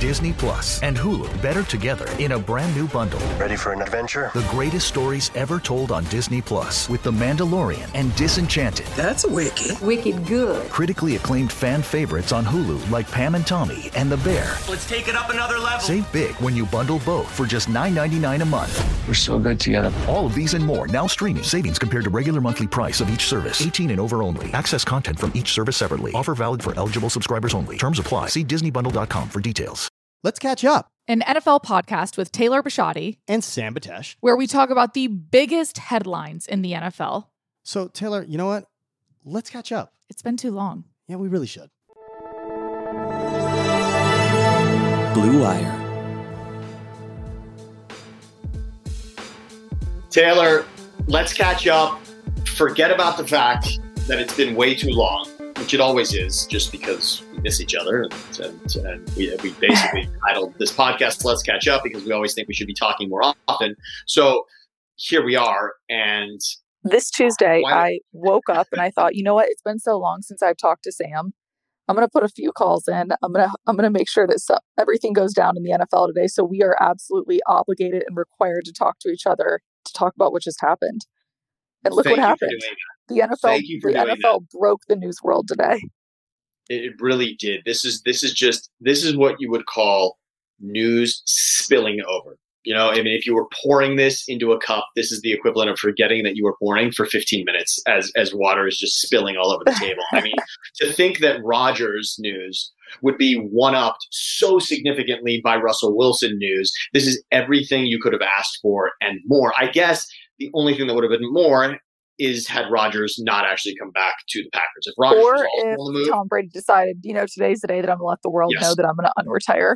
Disney Plus and Hulu better together in a brand new bundle. Ready for an adventure? The greatest stories ever told on Disney Plus with The Mandalorian and Disenchanted. That's wicked. Wicked good. Critically acclaimed fan favorites on Hulu like Pam and Tommy and The Bear. Let's take it up another level. Save big when you bundle both for just $9.99 a month. We're so good together. All of these and more now streaming. Savings compared to regular monthly price of each service. 18 and over only. Access content from each service separately. Offer valid for eligible subscribers only. Terms apply. See DisneyBundle.com for details. Let's catch up. An NFL podcast with Taylor Bisciotti, And Sam Batesh. where we talk about the biggest headlines in the NFL. So, Taylor, you know what? Let's catch up. It's been too long. Yeah, we really should. Blue Wire. Taylor, let's catch up. Forget about the fact that it's been way too long, which it always is, just because we miss each other. And, and, and we, we basically titled this podcast Let's Catch Up because we always think we should be talking more often. So here we are. And This Tuesday, I woke up and I thought, you know what? It's been so long since I've talked to Sam. I'm going to put a few calls in. I'm going to I'm going to make sure that so, everything goes down in the NFL today. So we are absolutely obligated and required to talk to each other to talk about what just happened. And look thank what happened. The NFL Thank you for the NFL broke the news world today. It really did. This is this is just this is what you would call news spilling over. You know, I mean, if you were pouring this into a cup, this is the equivalent of forgetting that you were pouring for 15 minutes as as water is just spilling all over the table. I mean, to think that Rodgers news would be one upped so significantly by Russell Wilson news. This is everything you could have asked for and more. I guess the only thing that would have been more is had Rodgers not actually come back to the Packers. If Rodgers or if move, Tom Brady decided, you know, today's the day that I'm going to let the world Yes. know that I'm going to unretire.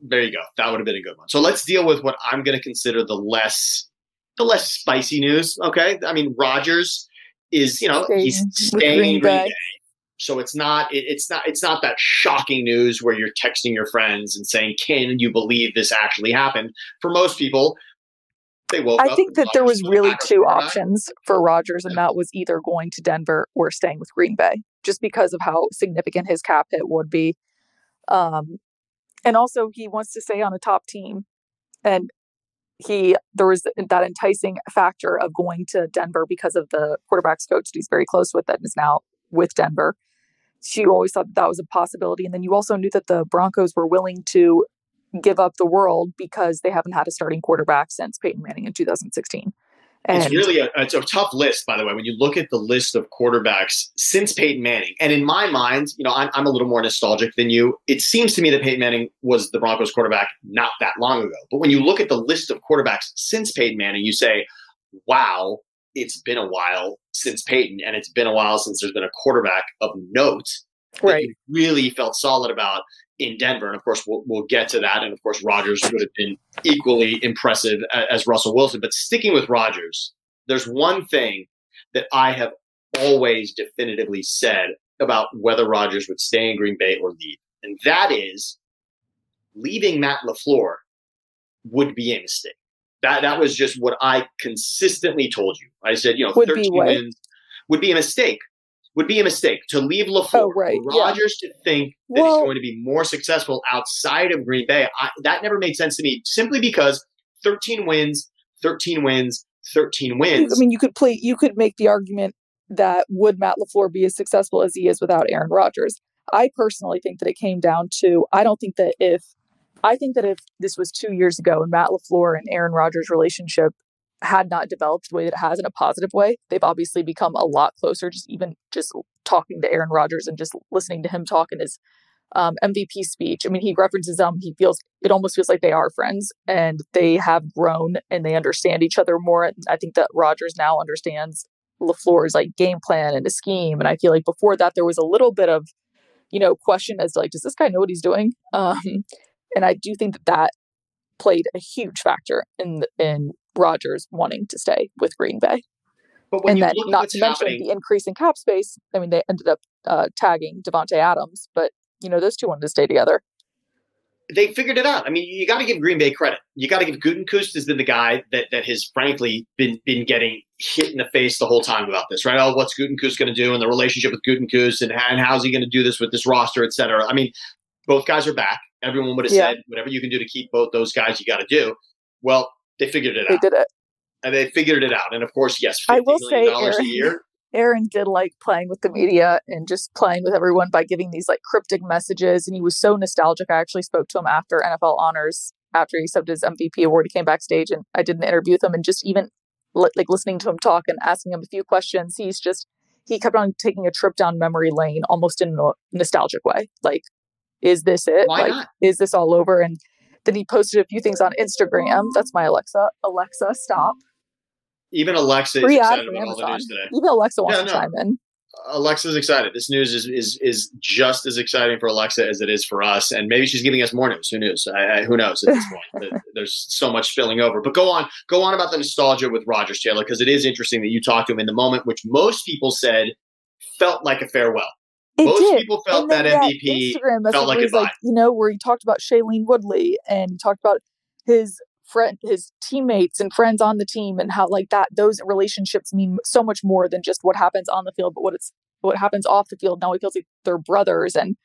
there you go. That would have been a good one. So let's deal with what I'm going to consider the less the less spicy news. Okay, I mean Rodgers is you know he's Staying with staying Green in Green Bay. Bay. So it's not it, it's not it's not that shocking news where you're texting your friends and saying, "Can you believe this actually happened?" For most people, they woke I think that there was really two options for Rodgers, and that was either going to Denver or staying with Green Bay, just because of how significant his cap hit would be. Um, and also, he wants to stay on a top team, and he there was that enticing factor of going to Denver because of the quarterbacks coach that he's very close with that is now with Denver. She always thought that, that was a possibility, and then you also knew that the Broncos were willing to give up the world because they haven't had a starting quarterback since Peyton Manning in 2016. And It's really a, it's a tough list, by the way, when you look at the list of quarterbacks since Peyton Manning. And in my mind, you know, I'm, I'm a little more nostalgic than you. It seems to me that Peyton Manning was the Broncos quarterback not that long ago. But when you look at the list of quarterbacks since Peyton Manning, you say, wow, it's been a while since Peyton, and it's been a while since there's been a quarterback of note that right. you really felt solid about in Denver. And of course, we'll, we'll get to that. And of course, Rodgers would have been equally impressive a- as Russell Wilson. But sticking with Rodgers, there's one thing that I have always definitively said about whether Rodgers would stay in Green Bay or leave. And that is leaving Matt LaFleur would be a mistake. That that was just what I consistently told you. I said, you know, Would 13 wins would be a mistake. Would be a mistake to leave LaFleur. Oh, right, For yeah. To think that Well- he's going to be more successful outside of Green Bay, I, that never made sense to me. Simply because 13 wins, 13 wins, 13 wins. I mean, you could play. You could make the argument that would Matt Lafleur be as successful as he is without Aaron Rodgers? I personally think that it came down to. I don't think that if. I think that if this was two years ago and Matt Lafleur and Aaron Rodgers' relationship had not developed the way that it has in a positive way, they've obviously become a lot closer. Just even just talking to Aaron Rodgers and just listening to him talk in his um, MVP speech. I mean, he references them. he feels it almost feels like they are friends and they have grown and they understand each other more. I think that Rodgers now understands LaFleur's like game plan and his scheme. And I feel like before that there was a little bit of, you know, question as to, like, does this guy know what he's doing? Um, and I do think that that played a huge factor in in Rodgers wanting to stay with Green Bay. but when and then not to mention happening, the increase in cap space. I mean, they ended up uh, tagging Davante Adams, but you know those two wanted to stay together. they figured it out. I mean, you got to give Green Bay credit. You got to give Gutekunst has been the guy that that has frankly been been getting hit in the face the whole time about this, right? Oh, what's Gutekunst going to do, and the relationship with Gutekunst, and, and how's he going to do this with this roster, et cetera. I mean, both guys are back. Everyone would have Yeah. said, whatever you can do to keep both those guys, you got to do. Well, they figured it They out. did it. And they figured it out. And of course, yes, I $50 will say, dollars a Aaron- year. Aaron did like playing with the media and just playing with everyone by giving these like cryptic messages. And he was so nostalgic. I actually spoke to him after NFL honors, after he accepted his MVP award. He came backstage and I did an interview with him and just even li- like listening to him talk and asking him a few questions. He's just, he kept on taking a trip down memory lane almost in a nostalgic way. Like, is this it? Why like, not? is this all over? And then he posted a few things on Instagram. That's my Alexa. Alexa, stop. Even Alexa Free ad excited from about all the Amazon. news today. Even Alexa wants Yeah, to no. chime in. Alexa's excited. This news is, is is just as exciting for Alexa as it is for us, and maybe she's giving us more news. Who knows? I, I, who knows at this point? There's so much spilling over. But go on, go on about the nostalgia with Rodgers Taylor because it is interesting that you talked to him in the moment, which most people said felt like a farewell. It Most did. people felt that MVP Instagram felt like like, you know, where he talked about Shailene Woodley and he talked about his friend, his teammates and friends on the team, and how like that those relationships mean so much more than just what happens on the field, but what it's what happens off the field. Now he feels like they're brothers, and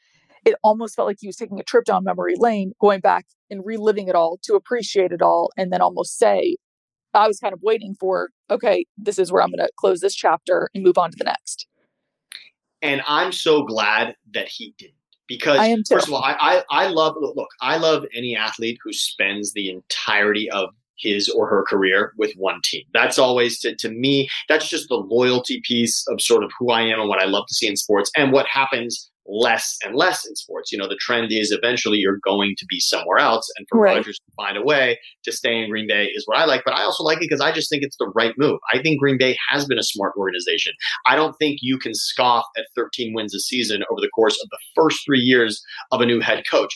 it almost felt like he was taking a trip down memory lane, going back and reliving it all to appreciate it all, and then almost say, I was kind of waiting for, okay, this is where I'm going to close this chapter and move on to the next. And I'm so glad that he didn't because first of all, I, I I love look, I love any athlete who spends the entirety of his or her career with one team. That's always to, to me, that's just the loyalty piece of sort of who I am and what I love to see in sports and what happens less and less in sports. You know, the trend is eventually you're going to be somewhere else. And for Right. Rodgers to find a way to stay in Green Bay is what I like. But I also like it because I just think it's the right move. I think Green Bay has been a smart organization. I don't think you can scoff at 13 wins a season over the course of the first three years of a new head coach.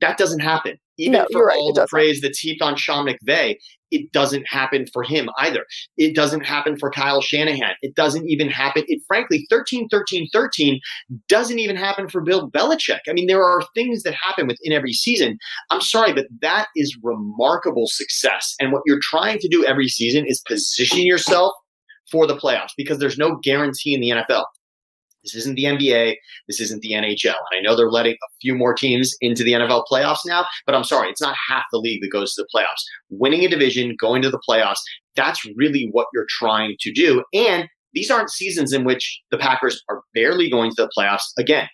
That doesn't happen. Even No, for right, all the praise that's heaped on Sean McVay, it doesn't happen for him either. It doesn't happen for Kyle Shanahan. It doesn't even happen. It frankly, 13, 13, 13 doesn't even happen for Bill Belichick. I mean, there are things that happen within every season. I'm sorry, but that is remarkable success. And what you're trying to do every season is position yourself for the playoffs because there's no guarantee in the NFL. This isn't the NBA. This isn't the NHL. And I know they're letting a few more teams into the NFL playoffs now, but I'm sorry, it's not half the league that goes to the playoffs. Winning a division, going to the playoffs, that's really what you're trying to do. And these aren't seasons in which the Packers are barely going to the playoffs. Again,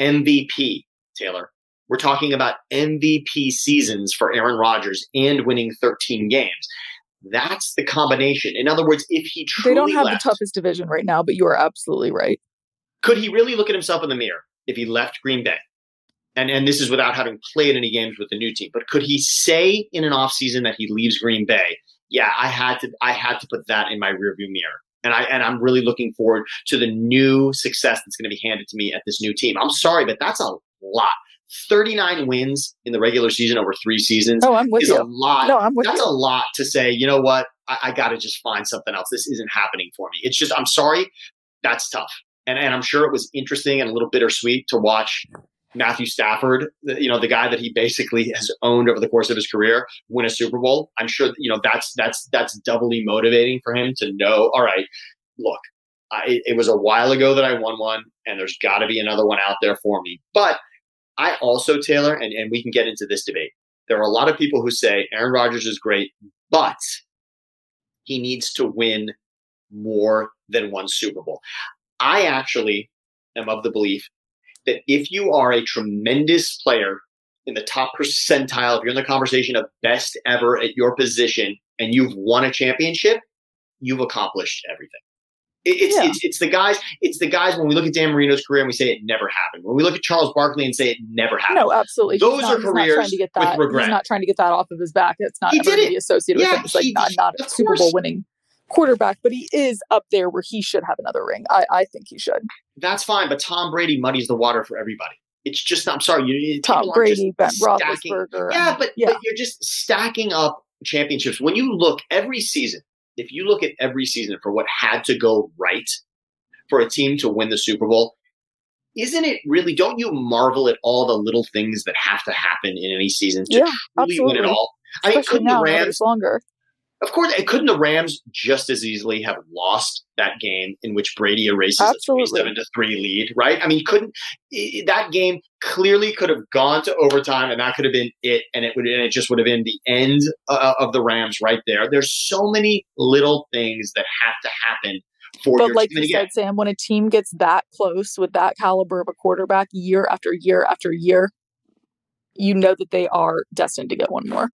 MVP, Taylor. We're talking about MVP seasons for Aaron Rodgers and winning 13 games. That's the combination. In other words, if he truly They don't have left, the toughest division right now, but you are absolutely right. Could he really look at himself in the mirror if he left Green Bay? And and this is without having played any games with the new team. But could he say in an offseason that he leaves Green Bay? Yeah, I had to I had to put that in my rearview mirror. And I and I'm really looking forward to the new success that's going to be handed to me at this new team. I'm sorry, but that's a lot. 39 wins in the regular season over three seasons Oh, I'm with is a lot. No, I'm with That's you. a lot to say, you know what? I, I got to just find something else. This isn't happening for me. It's just, I'm sorry. That's tough. And, and I'm sure it was interesting and a little bittersweet to watch Matthew Stafford, you know, the guy that he basically has owned over the course of his career, win a Super Bowl. I'm sure, you know, that's, that's, that's doubly motivating for him to know, all right, look, I, it, was a while ago that I won one and there's got to be another one out there for me. But I also, Taylor, and, and we can get into this debate. There are a lot of people who say Aaron Rodgers is great, but he needs to win more than one Super Bowl. I actually am of the belief that if you are a tremendous player in the top percentile, if you're in the conversation of best ever at your position and you've won a championship, you've accomplished everything. It's, Yeah. it's, it's the guys. It's the guys. When we look at Dan Marino's career and we say it never happened. When we look at Charles Barkley and say it never happened. No, absolutely. Those not- are he's not trying careers to get with that. regret. He's not trying to get that off of his back. It's not He ever did it. to be associated Yeah, with him. It's like he- not, not a Super. Bowl winning quarterback, but he is up there where he should have another ring. I, I think he should. That's fine, but Tom Brady muddies the water for everybody. It's just. I'm sorry. You, need. Tom Brady, Ben stacking- Roethlisberger. Yeah, but, yeah. but you're just stacking up championships. When you look every season, if you look at every season for what had to go right for a team to win the Super Bowl, isn't it really? Don't you marvel at all the little things that have to happen in any season to Yeah, truly win it absolutely. all? I mean, couldn't the now, that Rams? longer. Of course, and couldn't the Rams just as easily have lost that game in which Brady erases Absolutely. a twenty-seven to three lead? Right? I mean, couldn't that game clearly could have gone to overtime, and that could have been it, and it would, and it just would have been the end uh, of the Rams right there. There's so many little things that have to happen for But like you again, said, Sam, when a team gets that close with that caliber of a quarterback year after year after year, you know that they are destined to get one more.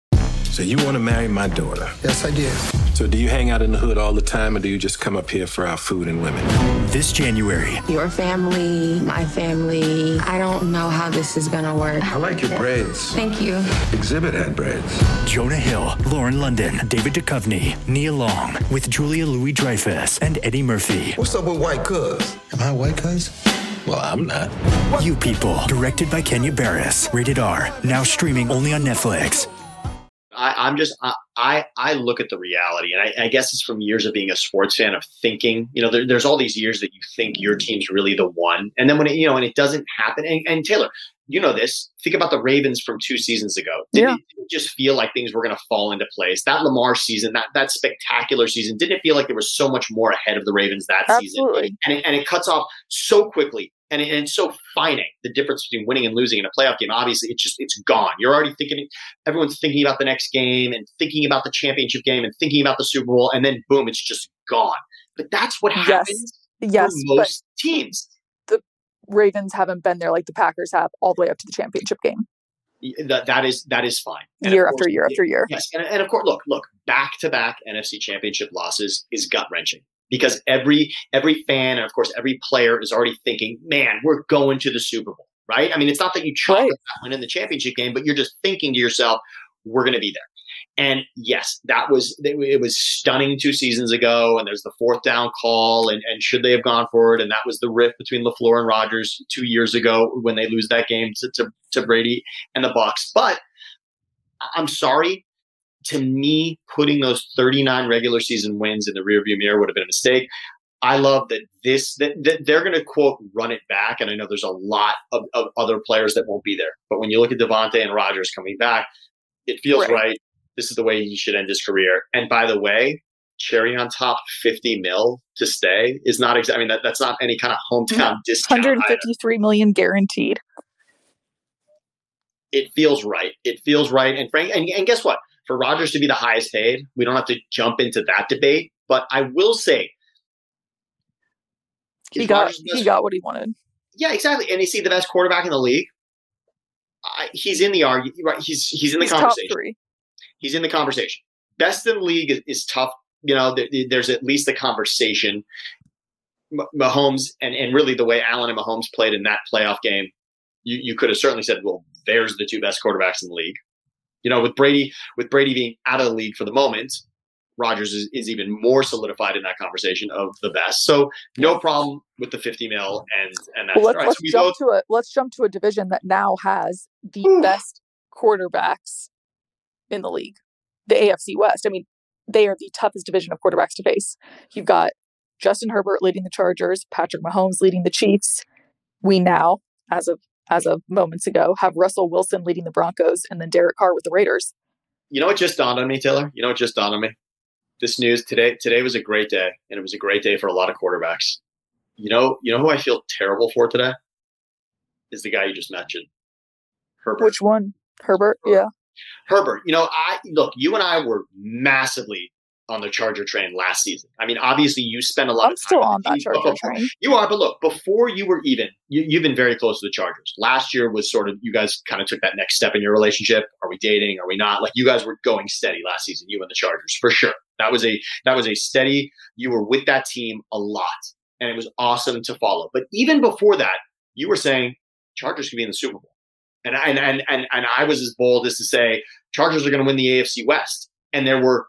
So you want to marry my daughter? Yes, I do. So do you hang out in the hood all the time, or do you just come up here for our food and women? This January, Your family, my family. I don't know how this is gonna work. I like your braids. Thank you. Exhibit had braids. Jonah Hill, Lauren London, David Duchovny, Nia Long, with Julia Louis Dreyfus and Eddie Murphy. What's up with white cuz? Am I white cuz? Well, I'm not. You People, directed by Kenya Barris. Rated R. Now streaming only on Netflix. I, I'm just I, I I look at the reality, and I, I guess it's from years of being a sports fan of thinking. You know, there, there's all these years that you think your team's really the one, and then when it you know, and it doesn't happen. And, and Taylor, you know this. Think about the Ravens from two seasons ago. Did Yeah. it, did it just feel like things were going to fall into place? That Lamar season, that that spectacular season, didn't it feel like there was so much more ahead of the Ravens that season? Absolutely. and it, and it cuts off so quickly and, it, and it's so finite the difference between winning and losing in a playoff game. Obviously it's just it's gone. You're already thinking everyone's thinking about the next game and thinking about the championship game and thinking about the super bowl and then boom it's just gone. But that's what Yes. happens Yes, for but most teams. the Ravens haven't been there like the Packers have all the way up to the championship game, that, that is that is fine. And year course, after year after year. Yes, and, and of course, look, look, back to back NFC Championship losses is gut wrenching because every every fan and of course every player is already thinking, "Man, we're going to the Super Bowl." Right? I mean, it's not that you chalk Right. that win in the championship game, but you're just thinking to yourself, "We're going to be there." And yes, that was it was stunning two seasons ago. And there's the fourth down call, and, and should they have gone for it? And that was the rift between Lafleur and Rodgers two years ago when they lose that game to, to, to Brady and the Bucks. But I'm sorry, to me, putting those 39 regular season wins in the rearview mirror would have been a mistake. I love that this that, that they're going to quote run it back, and I know there's a lot of, of other players that won't be there. But when you look at Davante and Rodgers coming back, it feels Right. right. This is the way he should end his career. And by the way, cherry on top, 50 mil to stay is not exactly. I mean, that, that's not any kind of mm-hmm. hometown discount. either. 153 million guaranteed. it feels right. It feels right. And Frank, and, and guess what? For Rodgers to be the highest paid, we don't have to jump into that debate. But I will say, He got he got what he wanted. yeah, exactly. And is he the best quarterback in the league? I, he's in the argument. Right? He's he's in the He's conversation. He's in the conversation. Best in the league is, is tough. You know, there, there's at least a conversation. M- Mahomes and and really the way Allen and Mahomes played in that playoff game, you you could have certainly said, well, there's the two best quarterbacks in the league. You know, with Brady with Brady being out of the league for the moment, Rodgers is, is even more solidified in that conversation of the best. So no problem with the 50 mil and and that's Well, let's, right. let's So jump both to a let's jump to a division that now has the Whew. best quarterbacks in the league, the AFC West. I mean, they are the toughest division of quarterbacks to face. You've got Justin Herbert leading the Chargers, Patrick Mahomes leading the Chiefs. We now, as of as of moments ago, have Russell Wilson leading the Broncos, and then Derek Carr with the Raiders. You know what just dawned on me, Taylor? You know what just dawned on me? This news today today was a great day, and it was a great day for a lot of quarterbacks. You know, you know who I feel terrible for today? Is the guy you just mentioned. Herbert. Which one? Herbert? Yeah. Herbert, you know, I look, you and I were massively on the Charger train last season. I mean, obviously you spent a lot I'm of time still on that Charger but- train. You are, but look, before you were even, you, you've been very close to the Chargers. Last year was sort of, you guys kind of took that next step in your relationship. Are we dating? Are we not? Like you guys were going steady last season, you and the Chargers, for sure. That was a, that was a steady, you were with that team a lot and it was awesome to follow. But even before that, you were saying Chargers could be in the Super Bowl. And, I- and, and, and, and I was as bold as to say Chargers are going to win the AFC West. And there were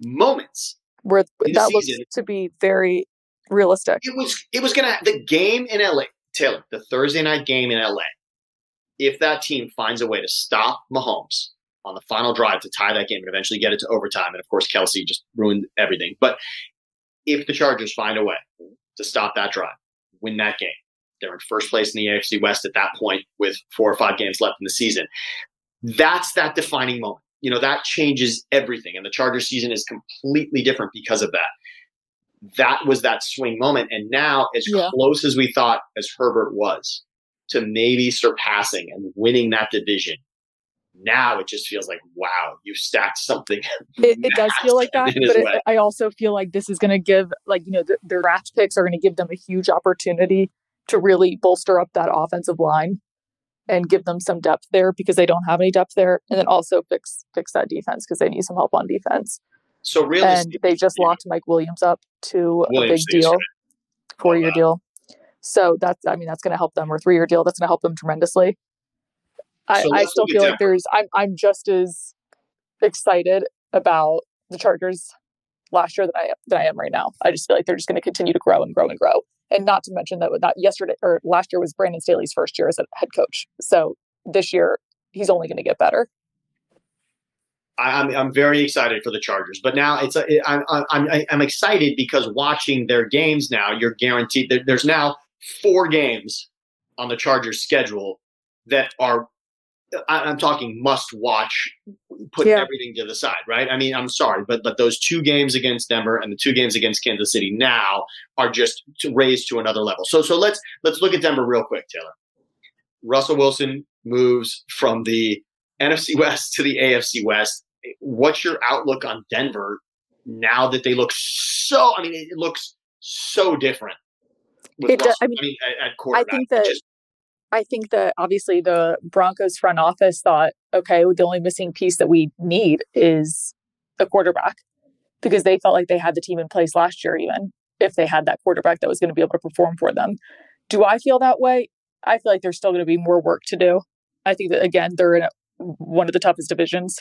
moments Where that looks to be very realistic. it was it was gonna the game in LA, Taylor, the Thursday night game in LA. If that team finds a way to stop Mahomes on the final drive to tie that game and eventually get it to overtime, and of course Kelce just ruined everything. But if the Chargers find a way to stop that drive, win that game, they're in first place in the AFC West at that point with four or five games left in the season. That's that defining moment. You know, that changes everything. And the Chargers season is completely different because of that. That was that swing moment. And now, as Yeah. close as we thought as Herbert was to maybe surpassing and winning that division, now it just feels like, wow, you've stacked something. It, it does feel like that, massive in his but it, I also feel like this is going to give, like, you know, the, their draft picks are going to give them a huge opportunity to really bolster up that offensive line and give them some depth there because they don't have any depth there, and then also fix fix that defense because they need some help on defense. So really, And they just locked Mike Williams up to a big deal, four year deal. So that's, I mean, that's going to help them, or three year deal. That's going to help them tremendously. I, So I still feel like there's, I'm, I'm just as excited about the Chargers last year than I am than I am right now. I just feel like they're just going to continue to grow and grow and grow. And not to mention that that yesterday or last year was Brandon Staley's first year as a head coach. So this year he's only going to get better. I'm I'm very excited for the Chargers, but now it's a, I'm I'm I'm excited because watching their games now, you're guaranteed that there's now four games on the Chargers schedule that are I'm talking must watch. Put Yeah. everything to the side, right? I mean, I'm sorry, but but those two games against Denver and the two games against Kansas City now are just to raised to another level. So so let's let's look at Denver real quick, Taylor. Russell Wilson moves from the NFC West to the AFC West. What's your outlook on Denver now that they look so? I mean, it looks so different. With It does- Russell, I mean, at, at I think that Just- I think that obviously the Broncos front office thought, okay, the only missing piece that we need is a quarterback because they felt like they had the team in place last year, even if they had that quarterback that was going to be able to perform for them. Do I feel that way? I feel like there's still going to be more work to do. I think that, again, they're in a, one of the toughest divisions,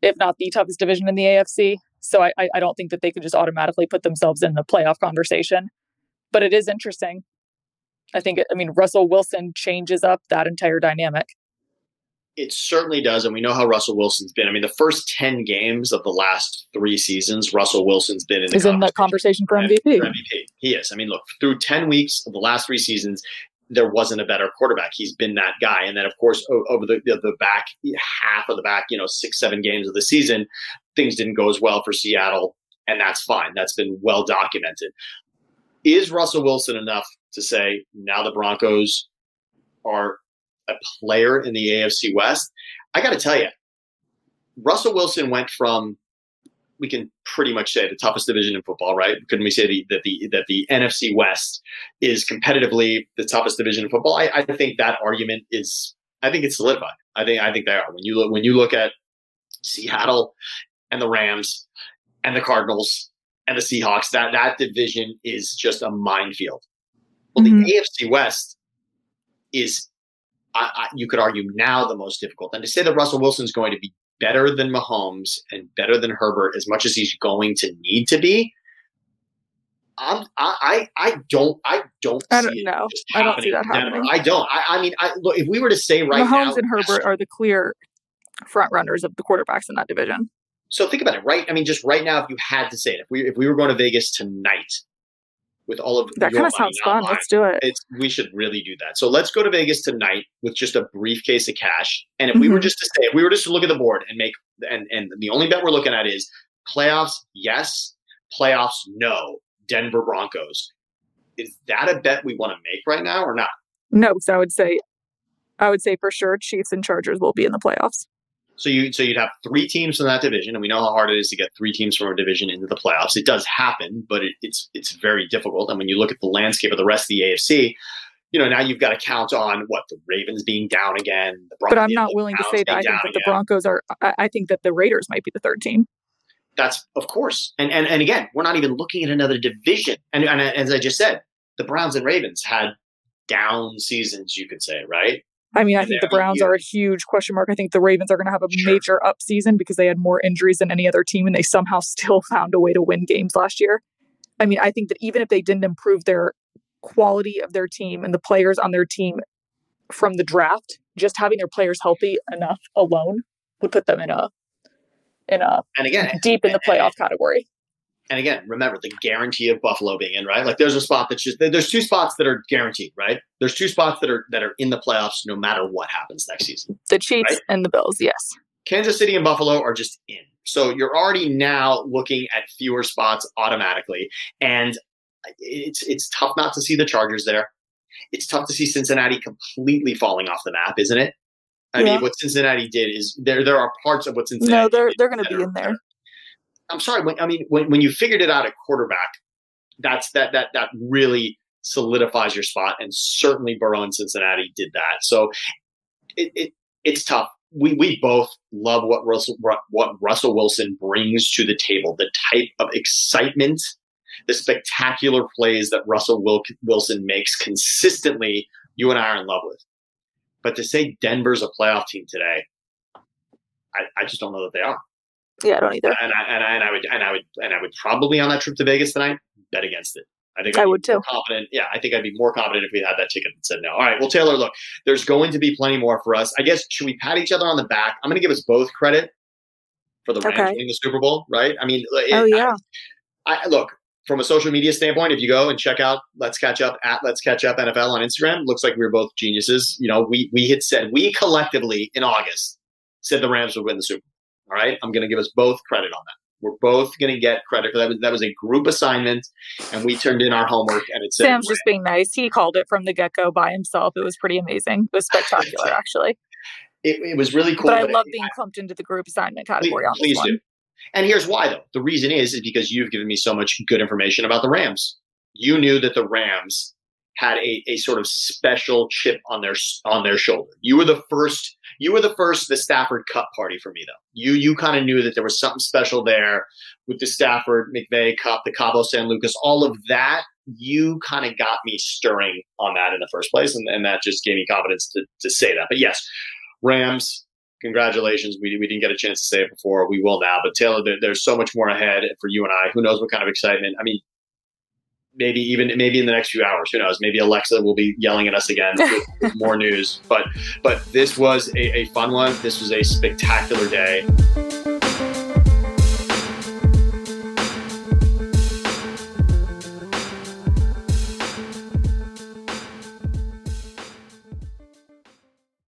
if not the toughest division in the AFC. So I I don't think that they could just automatically put themselves in the playoff conversation. But it is interesting I think, I mean, Russell Wilson changes up that entire dynamic. it certainly does, and we know how Russell Wilson's been. I mean, the first ten games of the last three seasons, Russell Wilson's been in the He's in the conversation for MVP. for MVP. He is. I mean, look, through 10 weeks of the last three seasons, there wasn't a better quarterback. He's been that guy. And then, of course, over the, the, the back half of the back, you know, six, seven games of the season, things didn't go as well for Seattle. And that's fine. That's been well documented. Is Russell Wilson enough to say now the Broncos are a player in the AFC West? I got to tell you, Russell Wilson went from we can pretty much say the toughest division in football, right? Couldn't we say the, that the that the NFC West is competitively the toughest division in football? I, I think that argument is. I think it's solidified. I think I think they are. When you look when you look at Seattle and the Rams and the Cardinals and the Seahawks, that that division is just a minefield. Well, Mhm. the AFC West is, I, I, you could argue, now the most difficult. And to say that Russell Wilson's going to be better than Mahomes and better than Herbert as much as he's going to need to be. I'm, I, I, don't, I don't. I see don't it know. I don't see that Denver. happening. I don't. I, I mean, I, look, if we were to say right Mahomes now, Mahomes and Herbert are the clear front runners of the quarterbacks in that division. So think about it, right? I mean, just right now, if you had to say it, if we if we were going to Vegas tonight with all of That kind of sounds on fun. Let's do it. it's we should really do that. So let's go to Vegas tonight with just a briefcase of cash. And if we were Mhm. just to say, if we were just to look at the board and make and and the only bet we're looking at is playoffs, yes, playoffs, no, Denver Broncos. Is that a bet we want to make right now or not? No, so I would say, I would say for sure, Chiefs and Chargers will be in the playoffs. So you so you'd have three teams from that division, and we know how hard it is to get three teams from a division into the playoffs. It does happen, but it, it's it's very difficult. And when you look at the landscape of the rest of the AFC, you know now you've got to count on what the Ravens being down again. The Broncos. But I'm not willing to say that. I think that the again. Broncos are. I, I think that the Raiders might be the third team. That's of course, and and and again, we're not even looking at another division. And, and as I just said, the Browns and Ravens had down seasons, you could say, right? I mean, I think the Browns are a huge question mark. I think the Ravens are going to have a Sure. major up season because they had more injuries than any other team, and they somehow still found a way to win games last year. I mean, I think that even if they didn't improve their quality of their team and the players on their team from the draft, just having their players healthy enough alone would put them in a in a And again, deep in the playoff category. And again, remember the guarantee of Buffalo being in, right? Like there's a spot that's just there's two spots that are guaranteed, right? There's two spots that are that are in the playoffs no matter what happens next season. The Chiefs Right. and the Bills, yes. Kansas City and Buffalo are just in. So you're already now looking at fewer spots automatically. And it's it's tough not to see the Chargers there. It's tough to see Cincinnati completely falling off the map, isn't it? I Yeah. mean, what Cincinnati did is there there are parts of what Cincinnati No, they're they're going to be in there. I'm sorry. When, I mean, when, when you figured it out at quarterback, that's that that that really solidifies your spot, and certainly Burrow and Cincinnati did that. So it, it it's tough. We we both love what Russell what Russell Wilson brings to the table. The type of excitement, the spectacular plays that Russell Wil- Wilson makes consistently. You and I are in love with. But to say Denver's a playoff team today, I, I just don't know that they are Yeah, I don't either. and I, and I and I would and I would and I would probably on that trip to Vegas tonight bet against it. I think I I'd be would too. Confident, yeah. I think I'd be more confident if we had that ticket and said no. All right, well, Taylor, look, there's going to be plenty more for us. I guess should we pat each other on the back? I'm going to give us both credit for the Rams Okay. winning the Super Bowl, right? I mean, oh, it- Oh yeah. I, I look from a social media standpoint. If you go and check out Let's Catch Up at Let's Catch Up NFL on Instagram, looks like we were both geniuses. You know, we we had said we collectively in August said the Rams would win the Super Bowl. All right, I'm going to give us both credit on that. We're both going to get credit for that. Was- That was a group assignment, and we turned in our homework, and it said Sam's just being nice. He called it from the get go by himself. It was pretty amazing. It was spectacular, actually. it, it was really cool. But I it- love being clumped into the group assignment Please, category on this please one. do. And here's why, though. The reason is is because you've given me so much good information about the Rams. You knew that the Rams had a, a sort of special chip on their on their shoulder. You were the first. You were the first. The Stafford Cup party for me, though. You you kind of knew that there was something special there with the Stafford McVay Cup, the Cabo San Lucas, all of that. You kind of got me stirring on that in the first place, and, and that just gave me confidence to to say that. But yes, Rams congratulations. We, we didn't get a chance to say it before. We will now. But Taylor, there, there's so much more ahead for you and I. Who knows what kind of excitement? I mean, maybe even maybe in the next few hours. Who knows? Maybe Alexa will be yelling at us again with, more news. But but this was a, a fun one. This was a spectacular day.